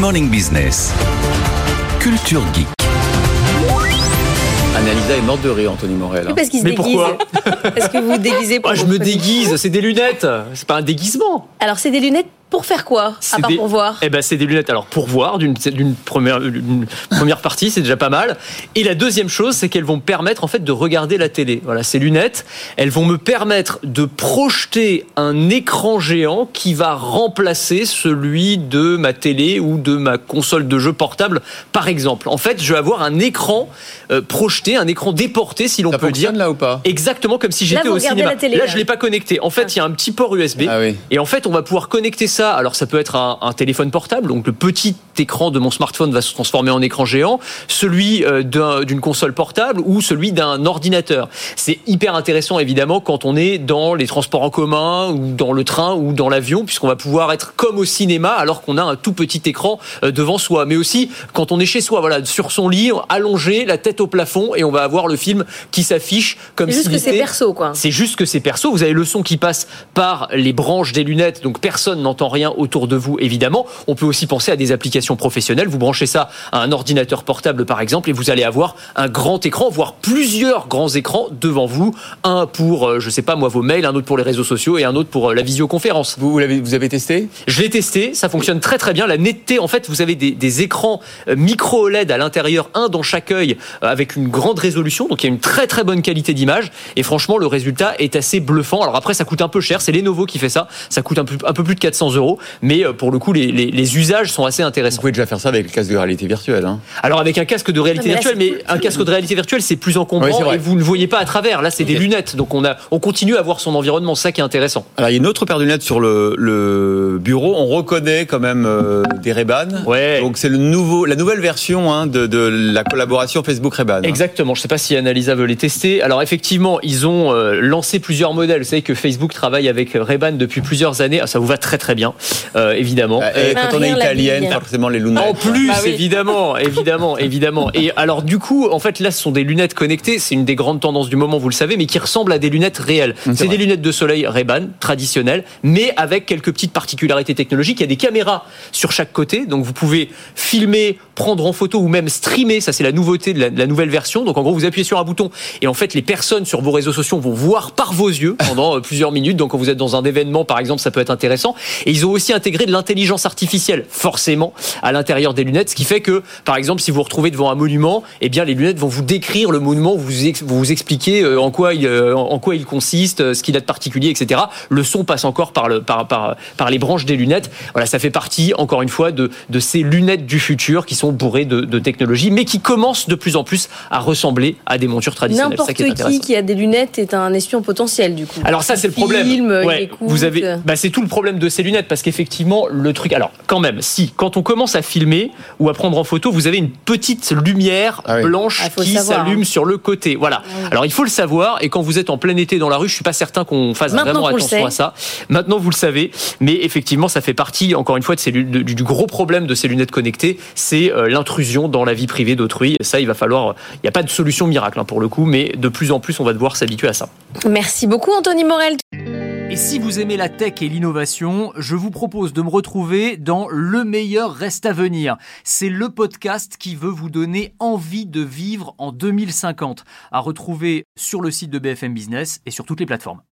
Morning Business. Culture Geek. Annalisa est morte de rire, Anthony Morel. Oui, parce qu'il se Mais déguise. pourquoi Parce que vous vous déguisez pour Ah, je vos me déguise, c'est des lunettes. C'est pas un déguisement. Alors, c'est des lunettes pour faire quoi À C'est part des- pour voir Eh ben, c'est des lunettes. Alors pour voir d'une première partie, c'est déjà pas mal. Et la deuxième chose, c'est qu'elles vont me permettre en fait de regarder la télé. Voilà, ces lunettes, elles vont me permettre de projeter un écran géant qui va remplacer celui de ma télé ou de ma console de jeu portable, par exemple. En fait, je vais avoir un écran euh, projeté, un écran déporté, si l'on peut dire. là ou pas? Exactement comme si j'étais au cinéma. la télé, là, là. je l'ai pas connecté. En fait, il y a un petit port USB. Ah oui. Et en fait, on va pouvoir connecter ça. Alors, ça peut être un, un téléphone portable, donc le petit écran de mon smartphone va se transformer en écran géant, celui euh, d'un- d'une console portable ou celui d'un ordinateur. C'est hyper intéressant, évidemment, quand on est dans les transports en commun ou dans le train ou dans l'avion, puisqu'on va pouvoir être comme au cinéma alors qu'on a un tout petit écran euh, devant soi. Mais aussi quand on est chez soi, voilà, sur son lit, allongé, la tête au plafond, et on va avoir le film qui s'affiche comme C'est juste que c'est perso, quoi. c'est juste que c'est perso. Vous avez le son qui passe par les branches des lunettes, donc personne n'entend rien autour de vous, évidemment. On peut aussi penser à des applications professionnelles. Vous branchez ça à un ordinateur portable, par exemple, et vous allez avoir un grand écran, voire plusieurs grands écrans devant vous. Un pour, euh, je sais pas moi, vos mails, un autre pour les réseaux sociaux et un autre pour euh, la visioconférence. Vous, vous, l'avez, vous avez testé? Je l'ai testé, ça fonctionne très très bien. La netteté, en fait, vous avez des, des écrans euh, micro OLED à l'intérieur, un dans chaque œil, avec une grande résolution, donc il y a une très très bonne qualité d'image. Et franchement, le résultat est assez bluffant. Alors après, ça coûte un peu cher, c'est Lenovo qui fait ça. Ça coûte un peu, un peu plus de 400 euros, mais euh, pour le coup, les, les- les usages sont assez Vous intéressants. pouvez déjà faire ça avec le casque de réalité virtuelle. Hein. Alors avec un casque de réalité Ah, mais là, virtuelle, mais un casque de réalité virtuelle, c'est plus encombrant et vous ne voyez pas à travers. Là, c'est des lunettes, donc on a, on continue à voir son environnement. C'est ça qui est intéressant. Alors il y a une autre paire de lunettes sur le, le bureau. On reconnaît quand même euh, des Ray-Ban. Ouais. Donc c'est le nouveau, la nouvelle version hein, de, de la collaboration Facebook Ray-Ban. Exactement. Je ne sais pas si Annalisa veut les tester. Alors effectivement, ils ont euh, lancé plusieurs modèles. Vous savez que Facebook travaille avec Ray-Ban depuis plusieurs années. Ah, ça vous va très très bien, euh, évidemment. Ah, Et Ah, quand on est italienne, forcément les lunettes. En plus, Bah oui. évidemment, évidemment, évidemment. Et alors, du coup, en fait, là, ce sont des lunettes connectées. C'est une des grandes tendances du moment, vous le savez, mais qui ressemblent à des lunettes réelles. c'est des lunettes de soleil Ray-Ban traditionnelles, mais avec quelques petites particularités technologiques. Il y a des caméras sur chaque côté, donc vous pouvez filmer, prendre en photo ou même streamer. Ça, c'est la nouveauté de la, nouvelle version. Donc, en gros, vous appuyez sur un bouton et en fait, les personnes sur vos réseaux sociaux vont voir par vos yeux pendant euh, plusieurs minutes. Donc, quand vous êtes dans un événement, par exemple, ça peut être intéressant. Et ils ont aussi intégré de l'intelligence artificielle, forcément, à l'intérieur des lunettes, ce qui fait que, par exemple, si vous vous retrouvez devant un monument, eh bien, les lunettes vont vous décrire le monument, vous, vous expliquer euh, en quoi il, euh, en quoi il consiste, ce qu'il a de particulier, etc. Le son passe encore par, le, par, par, par les branches des lunettes. Voilà, ça fait partie, encore une fois, de, de ces lunettes du futur qui sont bourrées de, de technologie, mais qui commencent de plus en plus à ressembler à des montures traditionnelles. N'importe qui qui a des lunettes est un espion potentiel, du coup. Alors ça c'est le problème. Filme, Ouais, vous avez, bah, c'est tout le problème de ces lunettes parce qu'effectivement le truc. Alors quand même, si quand on commence à filmer ou à prendre en photo, vous avez une petite lumière Ah oui. blanche Ah, qui savoir, s'allume hein. sur le côté. Voilà. Alors il faut le savoir et quand vous êtes en plein été dans la rue, je suis pas certain qu'on fasse Maintenant vraiment attention à ça. Maintenant vous le savez, mais effectivement ça fait partie encore une fois de ces, du, du gros problème de ces lunettes connectées, c'est euh, l'intrusion dans la vie privée d'autrui. Ça il va falloir. Il n'y a pas de solution miracle hein, pour le coup, mais de plus en plus on va devoir s'habituer à ça. Merci beaucoup, Anthony Morel. Et si vous aimez la tech et l'innovation, je vous propose de me retrouver dans Le meilleur reste à venir. C'est le podcast qui veut vous donner envie de vivre en 2050, à retrouver sur le site de BFM Business et sur toutes les plateformes.